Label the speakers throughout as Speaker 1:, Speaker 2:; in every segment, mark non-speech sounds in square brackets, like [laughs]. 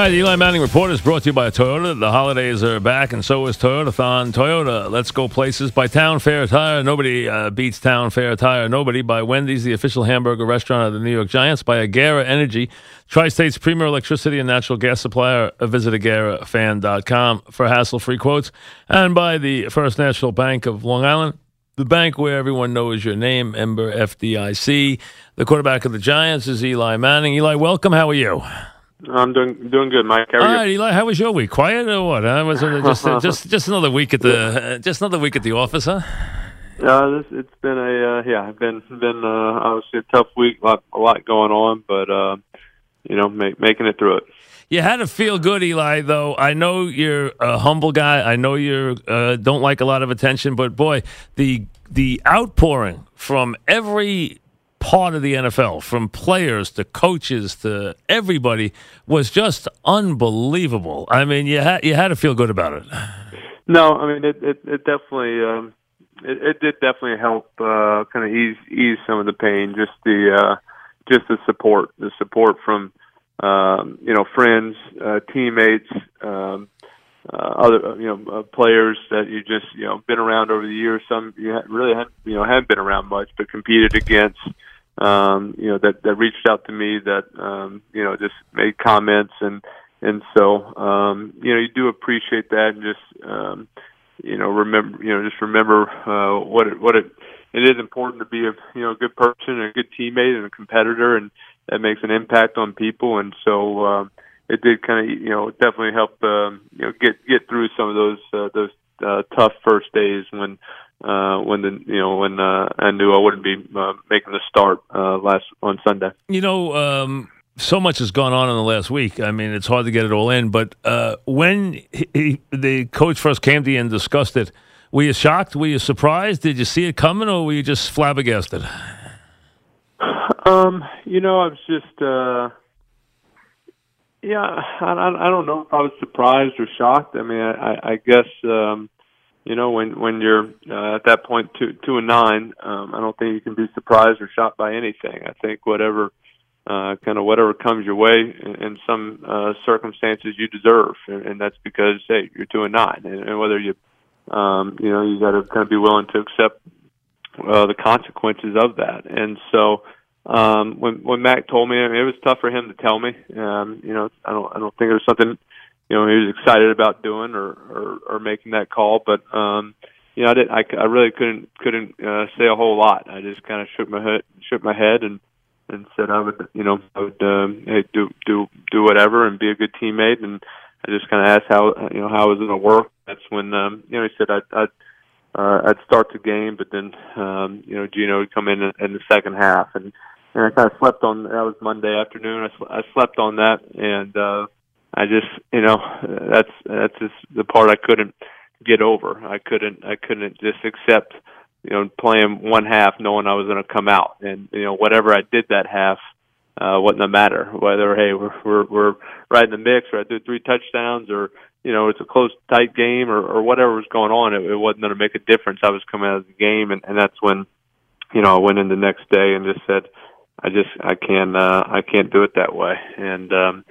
Speaker 1: right, the Eli Manning Report is brought to you by Toyota. The holidays are back, and so is Toyotathon. Toyota, let's go places. By Town Fair Tire, nobody uh, beats Town Fair Tire. Nobody. By Wendy's, the official hamburger restaurant of the New York Giants. By Agera Energy, Tri-State's premier electricity and natural gas supplier. Visit agerafan.com for hassle-free quotes. And by the First National Bank of Long Island, the bank where everyone knows your name, member FDIC. The quarterback of the Giants is Eli Manning. Eli, welcome. How are you?
Speaker 2: I'm doing doing good, Mike. How are
Speaker 1: All
Speaker 2: you?
Speaker 1: Eli. How was your week? Quiet or what? Huh? Was it just uh, [laughs] just just another week at the uh, just another week at the office, huh?
Speaker 2: Uh, this, it's been a uh, yeah, been been uh, obviously a tough week, a lot, a lot going on, but uh, you know, make, making it through it.
Speaker 1: You had to feel good, Eli. Though I know you're a humble guy. I know you uh, don't like a lot of attention, but boy, the the outpouring from every part of the NFL, from players to coaches to everybody, was just unbelievable. I mean, you had you had to feel good about it.
Speaker 2: No, I mean it it, it definitely um, it, it did definitely help uh, kind of ease ease some of the pain. Just the uh, just the support, the support from um, you know friends, uh, teammates, um, uh, other you know uh, players that you just you know been around over the years. Some you really hadn't you know hadn't been around much, but competed against. Um, you know that that reached out to me that um, you know just made comments and and so um, you know you do appreciate that and just um, you know remember you know just remember uh, what it what it it is important to be a you know a good person a good teammate and a competitor and that makes an impact on people. And so um, it did kind of you know definitely help um, you know get get through some of those uh, those uh, tough first days when uh, when the you know when uh, I knew I wouldn't be uh, making the start uh, last on Sunday.
Speaker 1: You know, um, so much has gone on in the last week. I mean, it's hard to get it all in. But uh, when he, he, the coach first came to you and discussed it, were you shocked? Were you surprised? Did you see it coming, or were you just flabbergasted?
Speaker 2: Um, you know, I was just, uh, yeah, I, I, don't know if I was surprised or shocked. I mean, I, I guess, um, you know, when when you're uh, at that point two two and nine, um, I don't think you can be surprised or shocked by anything. I think whatever, uh, kind of whatever comes your way in, in some uh, circumstances you deserve, and, and that's because hey, you're two and nine, and, and whether you, um, you know, you got to kind of be willing to accept uh, the consequences of that, and so um, when when Mac told me, I mean, it was tough for him to tell me. Um, you know, I don't I don't think was something you know he was excited about doing or or, or making that call, but um, you know I did I, I really couldn't couldn't uh, say a whole lot. I just kind of shook my head shook my head and and said I would you know I would um, hey, do do do whatever and be a good teammate and I just kind of asked how you know how was it going to work. That's when um, you know he said I'd, I'd uh, I'd start the game, but then um, you know Geno would come in in the second half and and I kind of slept on that was Monday afternoon. I, sl- I slept on that, and uh, I just you know that's that's just the part I couldn't get over. I couldn't I couldn't just accept you know playing one half knowing I was going to come out, and you know whatever I did that half uh, wasn't a matter. Whether hey we're we're, we're right in the mix, or I threw three touchdowns, or you know it's a close tight game, or, or whatever was going on, it, it wasn't going to make a difference. I was coming out of the game, and, and that's when you know I went in the next day and just said I just I can't uh, I can't do it that way. And um,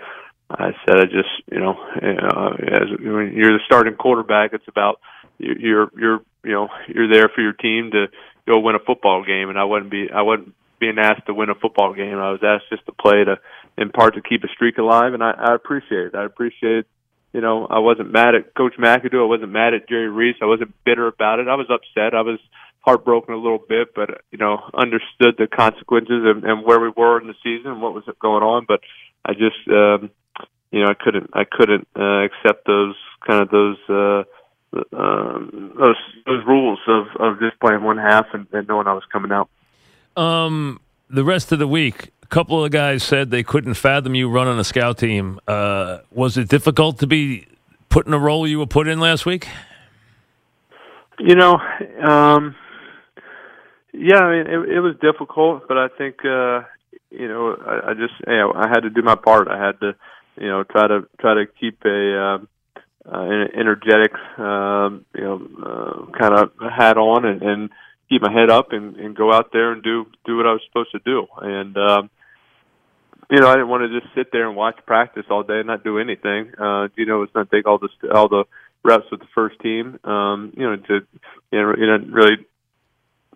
Speaker 2: I said I just you know uh, as when you're the starting quarterback, it's about you're you're you know you're there for your team to go win a football game, and I wouldn't be I wasn't being asked to win a football game. I was asked just to play to in part to keep a streak alive, and I, I appreciate it. I appreciate you know I wasn't mad at Coach McAdoo. I wasn't mad at Jerry Reese. I wasn't bitter about it. I was upset. I was heartbroken a little bit, but you know, understood the consequences and, and where we were in the season and what was going on. But I just, um, you know, I couldn't, I couldn't uh, accept those kind of those, uh, um, those those rules of of just playing one half and, and knowing I was coming out.
Speaker 1: Um, the rest of the week, a couple of guys said they couldn't fathom you running a scout team. Uh, was it difficult to be put in a role you were put in last week?
Speaker 2: You know, um, yeah, I mean, it, it was difficult, but I think uh, you know, I, I just you know, I had to do my part. I had to, you know, try to try to keep a um, uh, an energetic, um, you know, uh, kind of hat on and, and keep my head up and, and go out there and do do what I was supposed to do. And um, you know, I didn't want to just sit there and watch practice all day and not do anything. Uh, you know, it's not take all the all the reps with the first team. Um, you know, to you know, you know, really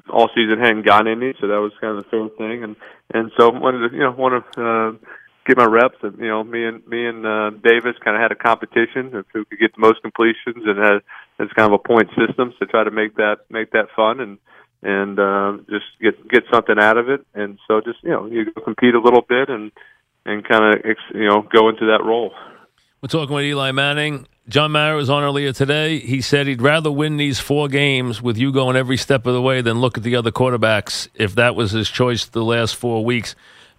Speaker 2: all season hadn't gotten any, so that was kind of the same thing. And and so wanted to you know want to uh, get my reps. And you know, me and me and uh, Davis kind of had a competition of who could get the most completions, and had it's kind of a point system to try to make that make that fun and and uh, just get get something out of it. And so just you know you compete a little bit and and kind of you know go into that role.
Speaker 1: We're talking with Eli Manning. John Mara was on earlier today. He said he'd rather win these four games with you going every step of the way than look at the other quarterbacks if that was his choice the last four weeks.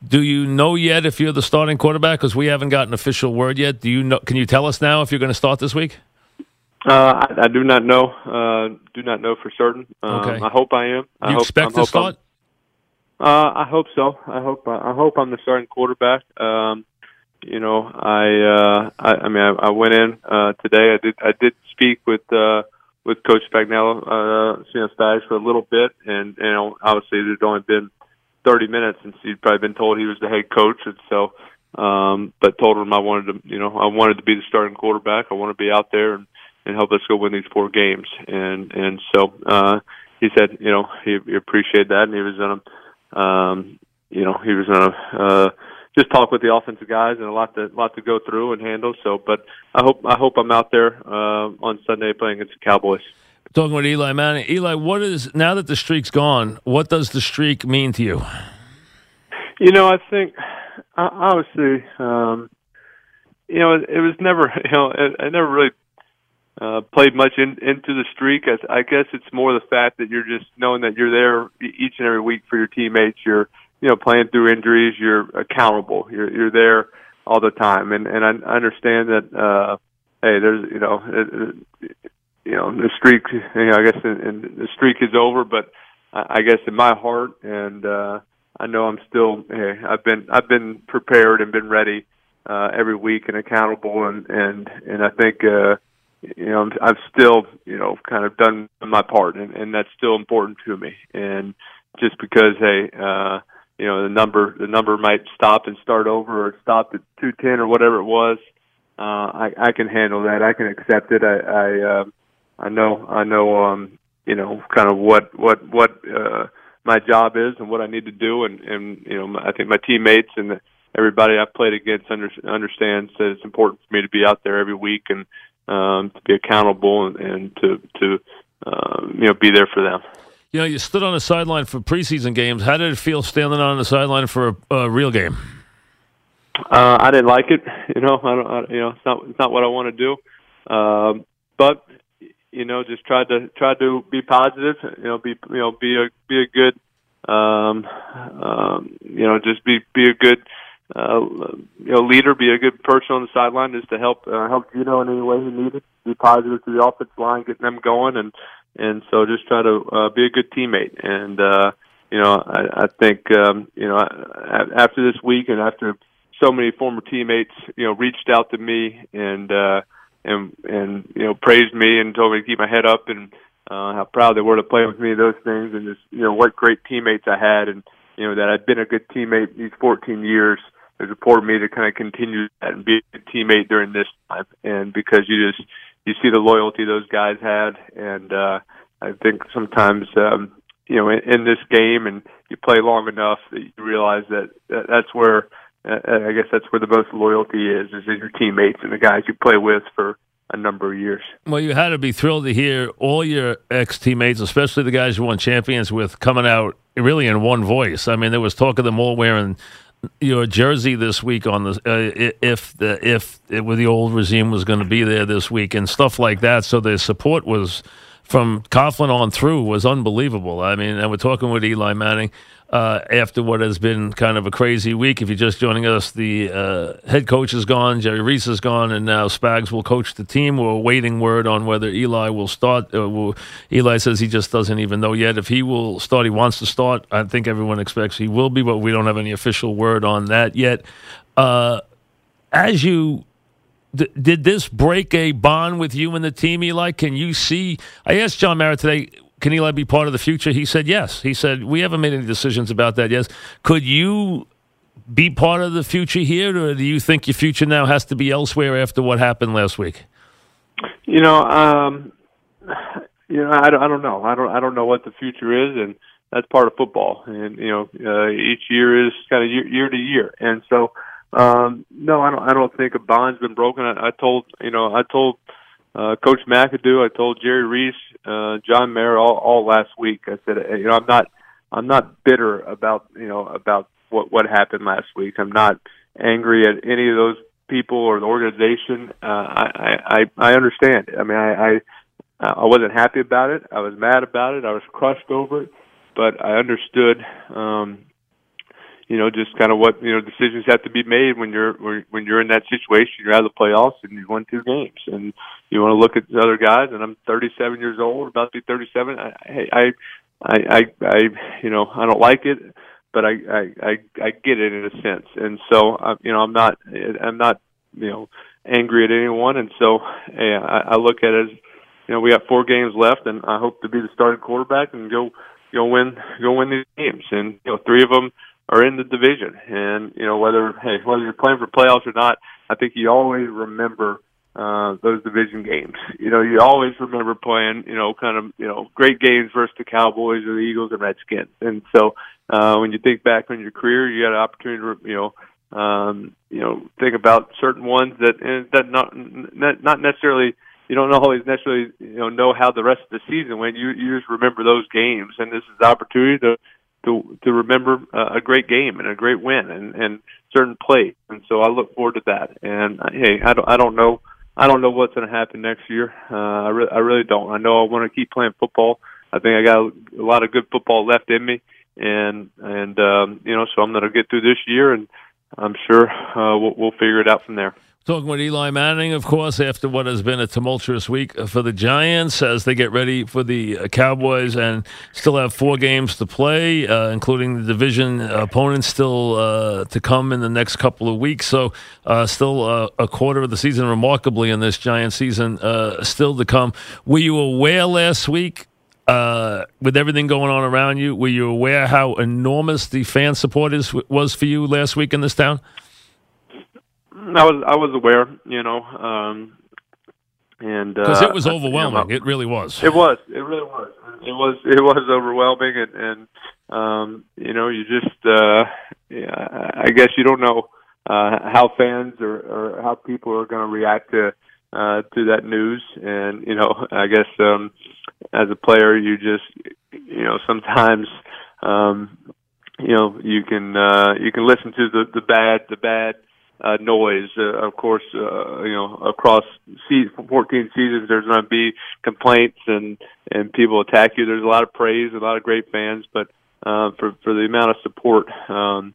Speaker 1: Do you know yet if you're the starting quarterback? Because we haven't gotten official word yet. Do you know? Can you tell us now if you're going to start this week?
Speaker 2: Uh, I, I do not know. Uh, do not know for certain. Um,
Speaker 1: okay.
Speaker 2: I hope I am. I
Speaker 1: you
Speaker 2: hope,
Speaker 1: expect
Speaker 2: I
Speaker 1: to
Speaker 2: hope
Speaker 1: start?
Speaker 2: Uh, I hope so. I hope. I hope I'm the starting quarterback. Um, you know, I. Uh, I, I mean, I, I went in uh, today. I did. I did speak with uh, with Coach Spagnuolo, uh, for a little bit, and you know, obviously there's only been 30 minutes since he'd probably been told he was the head coach, and so. Um, but told him I wanted to, you know, I wanted to be the starting quarterback. I want to be out there and and help us go win these four games. And and so uh, he said, you know, he, he appreciated that, and he was gonna, um, you know, he was gonna uh, just talk with the offensive guys and a lot to lot to go through and handle. So, but I hope I hope I'm out there uh, on Sunday playing against the Cowboys.
Speaker 1: Talking with Eli Manning. Eli, what is now that the streak's gone? What does the streak mean to you?
Speaker 2: You know, I think obviously, um, you know, it, it was never, [laughs] you know, I, never really uh, played much in, into the streak. I, I guess it's more the fact that you're just knowing that you're there each and every week for your teammates. You're, you know, playing through injuries. You're accountable. You're, you're there all the time, and and I understand that. uh Hey, there's, you know, it, you know, the streak. You know, I guess and, the streak is over, but I guess in my heart, and uh I know I'm still. Hey, I've been I've been prepared and been ready uh every week and accountable, and and and I think. uh you know, I've still, you know, kind of done my part, and, and that's still important to me. And just because, hey, uh, you know, the number the number might stop and start over, or stop at two ten, or whatever it was, uh, I, I can handle that. I can accept it. I, I, uh, I know, I know, um, you know, kind of what what what uh, my job is and what I need to do, and and you know, I think my teammates and everybody I've played against under, understands that it's important for me to be out there every week and um, to be accountable and, and to to uh, you know be there for them.
Speaker 1: You know, you stood on the sideline for preseason games. How did it feel standing on the sideline for a, a real game?
Speaker 2: Uh, I didn't like it. [laughs] You know, I don't. I, you know, it's not it's not what I want to do. Um, but you know, just try to try to be positive. You know, be you know be a be a good. Um, um, you know, just be be a good uh, you know, leader, be a good person on the sideline, just to help uh, help Geno in any way he needed. Be positive to the offensive line, getting them going, and and so just try to uh, be a good teammate. And uh, you know, I, I think um, you know after this week and after so many former teammates, you know, reached out to me and uh, and and you know praised me and told me to keep my head up and uh, how proud they were to play with me. Those things and just you know what great teammates I had and you know that I'd been a good teammate these 14 years it's important me to kind of continue that and be a teammate during this time. And because you just you see the loyalty those guys had, and uh, I think sometimes um, you know in, in this game, and you play long enough that you realize that, that that's where uh, I guess that's where the most loyalty is is in your teammates and the guys you play with for a number of years.
Speaker 1: Well, you had to be thrilled to hear all your ex teammates, especially the guys you won champions with, coming out really in one voice. I mean, there was talk of them all wearing your jersey this week on the uh, if the if it were the old regime was going to be there this week and stuff like that. So the support was from Coughlin on through was unbelievable. I mean, and we're talking with Eli Manning uh, after what has been kind of a crazy week. If you're just joining us, the uh, head coach is gone, Jerry Reese is gone, and now Spags will coach the team. We're waiting word on whether Eli will start. Uh, will, Eli says he just doesn't even know yet if he will start. He wants to start. I think everyone expects he will be, but we don't have any official word on that yet. Uh, as you Did this break a bond with you and the team, Eli? Can you see? I asked John Mara today, can Eli be part of the future? He said yes. He said, we haven't made any decisions about that yet. Could you be part of the future here, or do you think your future now has to be elsewhere after what happened last week?
Speaker 2: You know, um, you know, I don't, I don't know. I don't, I don't know what the future is, and that's part of football. And you know, uh, each year is kind of year, year to year, and so um, no, I don't. I don't think a bond's been broken. I, I told you know, I told uh, Coach McAdoo, I told Jerry Reese, uh, John Mara all, all last week. I said, you know, I'm not, I'm not bitter about you know about what what happened last week. I'm not angry at any of those people or the organization. Uh, I, I I understand. I mean, I, I I wasn't happy about it. I was mad about it. I was crushed over it, but I understood. Um, you know, just kind of what you know decisions have to be made when you're when you're in that situation. You're out of the playoffs and you've won two games, and you want to look at the other guys. And I'm 37 years old, about to be 37. I, I, I, I, I you know, I don't like it, but I, I, I, I get it in a sense. And so, uh, you know, I'm not, I'm not, you know, angry at anyone. And so, yeah, I, I look at it as, you know, we got four games left, and I hope to be the starting quarterback and go, go win, go win these games. And you know, three of them are in the division. And you know, whether hey, whether you're playing for playoffs or not, I think you always remember uh, those division games. You know, you always remember playing, you know, kind of, you know, great games versus the Cowboys or the Eagles and Redskins. And so, uh, when you think back on your career, you got an opportunity to, you know, um, you know, think about certain ones that, and that not, not necessarily, you don't always necessarily, you know, know how the rest of the season went. You, you just remember those games. And this is the opportunity to, to, to remember uh, a great game and a great win and, and certain play. And so I look forward to that. And uh, hey, I don't, I don't know, I don't know what's going to happen next year. Uh, I, re- I really don't. I know I want to keep playing football. I think I got a lot of good football left in me, and and um, you know, so I'm going to get through this year, and I'm sure uh, we'll, we'll figure it out from there.
Speaker 1: Talking with Eli Manning, of course, after what has been a tumultuous week for the Giants as they get ready for the uh, Cowboys and still have four games to play, uh, including the division opponents still uh, to come in the next couple of weeks. So, uh, still uh, a quarter of the season, remarkably, in this Giant season, uh, still to come. Were you aware last week with everything going on around you? Were you aware how enormous the fan support is, was for you last week in this town?
Speaker 2: I was I was aware, you know, um, and
Speaker 1: because uh, it was overwhelming, you know, it really was.
Speaker 2: It was. It really was. It was. It was overwhelming, and, and um, you know, you just, uh, yeah, I guess you don't know uh, how fans or, or how people are going to react to uh, to that news, and you know, I guess um, as a player, you just, you know, sometimes. Um, you know, you can uh, you can listen to the the bad the bad uh, noise. Uh, of course, uh, you know, across se- 14 seasons, there's going to be complaints and and people attack you. There's a lot of praise, a lot of great fans, but uh, for for the amount of support um,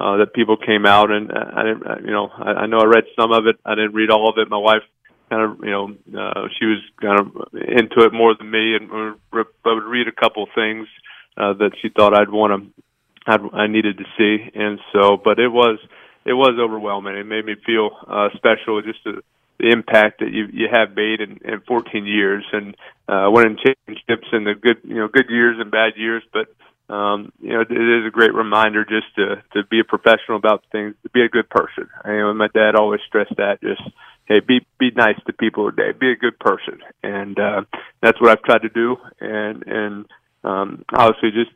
Speaker 2: uh, that people came out and uh, I didn't, uh, you know, I, I know I read some of it. I didn't read all of it. My wife kind of, you know, uh, she was kind of into it more than me, and uh, I would read a couple things uh, that she thought I'd want to. I'd, I needed to see, and so, but it was it was overwhelming. It made me feel uh, special, just the, the impact that you you have made in, in 14 years, and uh, winning championships in the good you know good years and bad years. But um, you know, it is a great reminder just to to be a professional about things, to be a good person. I know my dad always stressed that. Just hey, be be nice to people today, be a good person, and uh, that's what I've tried to do. And and um, obviously, just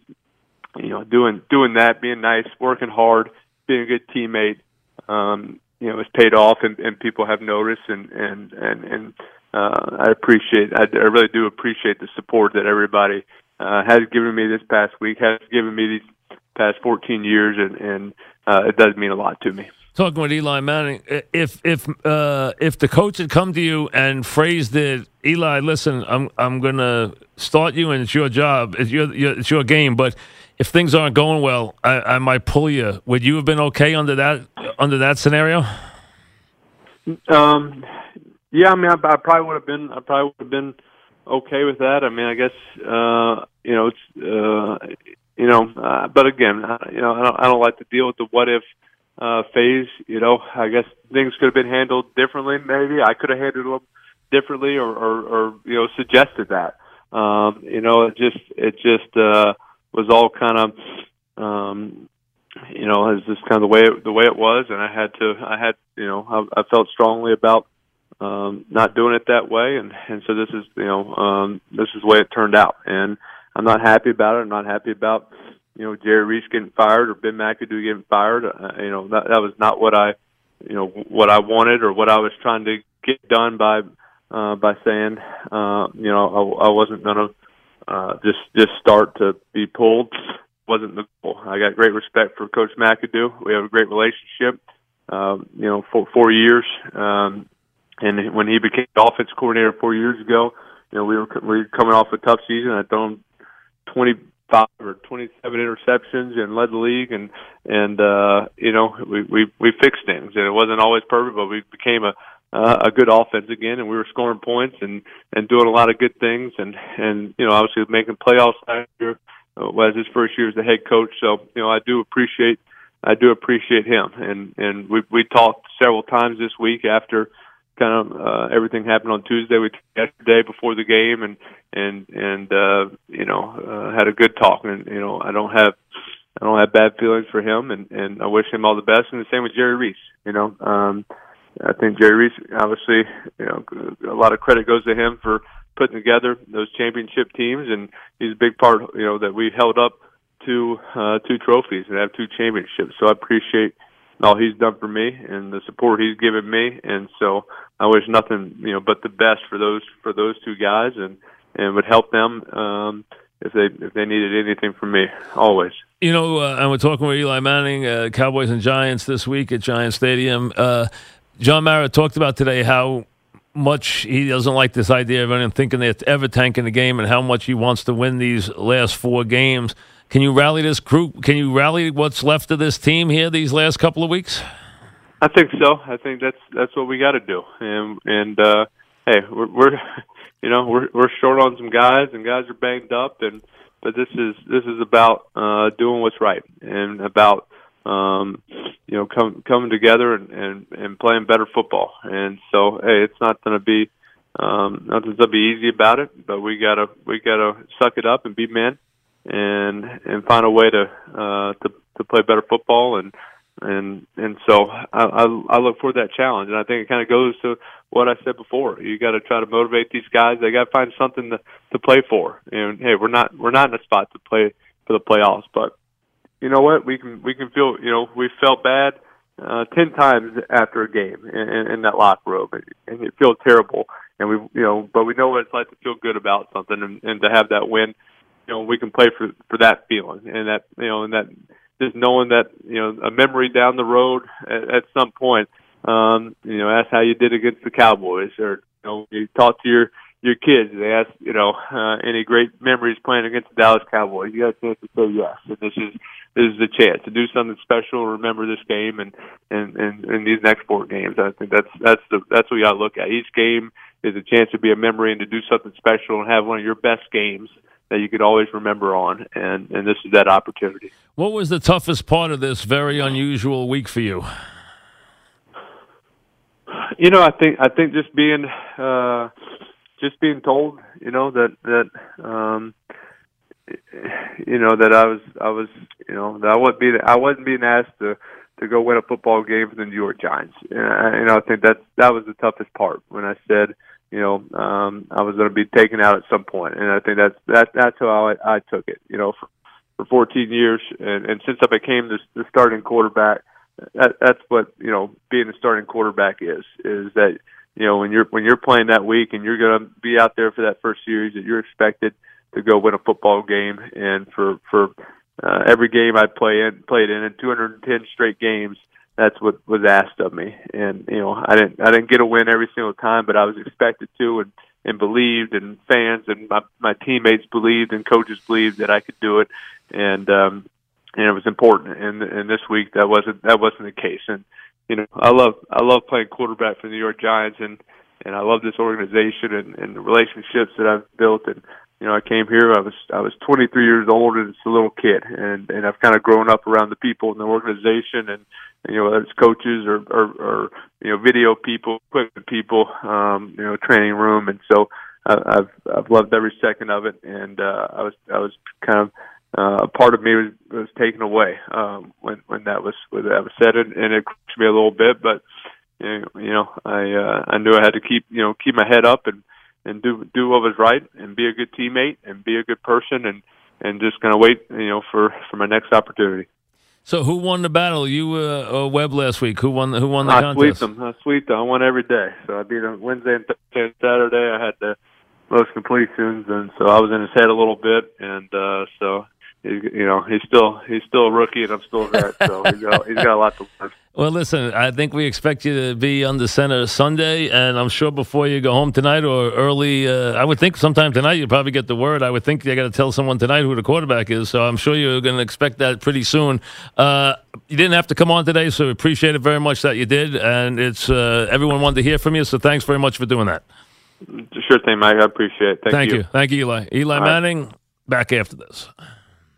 Speaker 2: you know, doing doing that, being nice, working hard being a good teammate, um, you know, it's paid off, and, and people have noticed, and and and and uh, I appreciate, I, I really do appreciate the support that everybody uh, has given me this past week, has given me these past 14 years, and and uh, it does mean a lot to me.
Speaker 1: Talking with Eli Manning, if if uh, if the coach had come to you and phrased it, Eli, listen, I'm I'm gonna start you, and it's your job, it's your, your it's your game, but if things aren't going well, I, I might pull you. Would you have been okay under that under that scenario?
Speaker 2: Um, yeah, I mean, I, I probably would have been. I probably would have been okay with that. I mean, I guess uh, you know, it's uh, you know, uh, but again, you know, I don't, I don't like to deal with the what if uh, phase. You know, I guess things could have been handled differently. Maybe I could have handled them differently, or, or, or you know, suggested that. Um, you know, it just it just uh, was all kind of um, you know, is just kind of the way it, the way it was, and I had to, I had, you know, I, I felt strongly about um, not doing it that way, and and so this is, you know, um, this is the way it turned out, and I'm not happy about it. I'm not happy about, you know, Jerry Reese getting fired or Ben McAdoo getting fired. Uh, you know, that that was not what I, you know, what I wanted or what I was trying to get done by uh, by saying, uh, you know, I, I wasn't going to uh, just just start to be pulled wasn't the goal. I got great respect for Coach McAdoo. We have a great relationship. Um, you know, for four years, um, and when he became the offense coordinator four years ago, you know, we were we were coming off a tough season. I thrown twenty five or twenty seven interceptions and led the league, and and uh, you know, we we we fixed things, and it wasn't always perfect, but we became a uh, a good offense again, and we were scoring points and and doing a lot of good things, and and you know, obviously making playoffs last year uh, was his first year as the head coach. So you know, I do appreciate I do appreciate him, and and we we talked several times this week after kind of uh, everything happened on Tuesday. We yesterday before the game, and and and uh, you know uh, had a good talk. And you know, I don't have I don't have bad feelings for him, and and I wish him all the best. And the same with Jerry Reese. You know, um, I think Jerry Reese obviously you know a lot of credit goes to him for putting together those championship teams, and he's a big part. You know that we held up two uh, two trophies and have two championships. So I appreciate all he's done for me and the support he's given me, and so I wish nothing you know but the best for those for those two guys, and and would help them. Um, if they if they needed anything from me, always.
Speaker 1: You know, uh, and we're talking with Eli Manning, uh, Cowboys and Giants this week at Giant Stadium. Uh, John Mara talked about today how much he doesn't like this idea of anyone thinking they're ever tanking the game and how much he wants to win these last four games. Can you rally this group? Can you rally what's left of this team here these last couple of weeks?
Speaker 2: I think so. I think that's that's what we got to do. And and uh, hey, we're, we're [laughs] you know we're we're short on some guys, and guys are banged up, and but this is this is about uh, doing what's right and about um, you know, come, coming together and, and, and playing better football. And so, hey, it's not going to be, um, nothing's going to be easy about it, but we gotta, we gotta suck it up and be men and, and find a way to, uh, to, to play better football. And, and, and so I, I, I look for that challenge. And I think it kind of goes to what I said before. You got to try to motivate these guys. They got to find something to, to play for. And hey, we're not, we're not in a spot to play for the playoffs, but you know what? We can we can feel you know we felt bad uh, ten times after a game in, in, in that locker room, and it feels terrible. And we you know, but we know what it's like to feel good about something, and, and to have that win. You know, we can play for for that feeling, and that you know, and that just knowing that you know a memory down the road at, at some point. Um, you know, that's how you did against the Cowboys, or you know, you talk to your your kids. They ask, you know, uh, any great memories playing against the Dallas Cowboys. You got a chance to say yes, and this is this is a chance to do something special. Remember this game and and and, and these next four games. I think that's that's the that's what you got to look at. Each game is a chance to be a memory and to do something special and have one of your best games that you could always remember on. And and this is that opportunity.
Speaker 1: What was the toughest part of this very unusual week for you?
Speaker 2: You know, I think I think just being. uh just being told, you know, that that um you know that I was I was you know that I wasn't being I wasn't being asked to to go win a football game for the New York Giants. And I, you know, I think that that was the toughest part when I said, you know, um I was going to be taken out at some. And I think that's that that's how I, I took it. You know, for, for 14 years, and, and since I became the, the starting quarterback, that, that's what you know being a starting quarterback is is that you know when you're when you're playing that week and you're going to be out there for that first series that you're expected to go win a football game. And for for uh, every game I play in played in in 210 straight games that's what was asked of me. And you know I didn't I didn't get a win every single time but I was expected to and and believed and fans and my my teammates believed and coaches believed that I could do it. And um and it was important. And and this week that wasn't that wasn't the case. And you know, I love I love playing quarterback for the New York Giants, and and I love this organization and, and the relationships that I've built. And you know, I came here. I was I was 23 years old and just a little kid, and and I've kind of grown up around the people in the organization, and, you know, whether it's coaches or, or or you know, video people, equipment people, um, you know, training room, and so I've I've loved every second of it, and uh, I was I was kind of uh, a part of me was was taken away um, when when that was when that was said, and, and it crushed me a little bit. But you know, I uh, I knew I had to keep you know keep my head up and and do do what was right and be a good teammate and be a good person and and just kind of wait you know for for my next opportunity.
Speaker 1: So who won the battle? You uh, uh, Webb last week. Who won? Who won the
Speaker 2: I
Speaker 1: contest?
Speaker 2: swept them. I swept them. I won every day. So I beat him Wednesday and Thursday and Saturday. I had the most completions, and so I was in his head a little bit, and uh, so you know, he's still he's still a rookie, and I'm still vet, so he's got, he's got a lot to learn.
Speaker 1: Well, listen, I think we expect you to be on the center Sunday, and I'm sure before you go home tonight or early, uh, I would think sometime tonight you'll probably get the word. I would think you got to tell someone tonight who the quarterback is, so I'm sure you're going to expect that pretty soon. Uh, you didn't have to come on today, so we appreciate it very much that you did, and it's uh, everyone wanted to hear from you, so thanks very much for doing that.
Speaker 2: Sure thing, Mike. I appreciate it. Thank,
Speaker 1: Thank
Speaker 2: you.
Speaker 1: you. Thank you, Eli. Eli
Speaker 2: All right.
Speaker 1: Manning, back after this.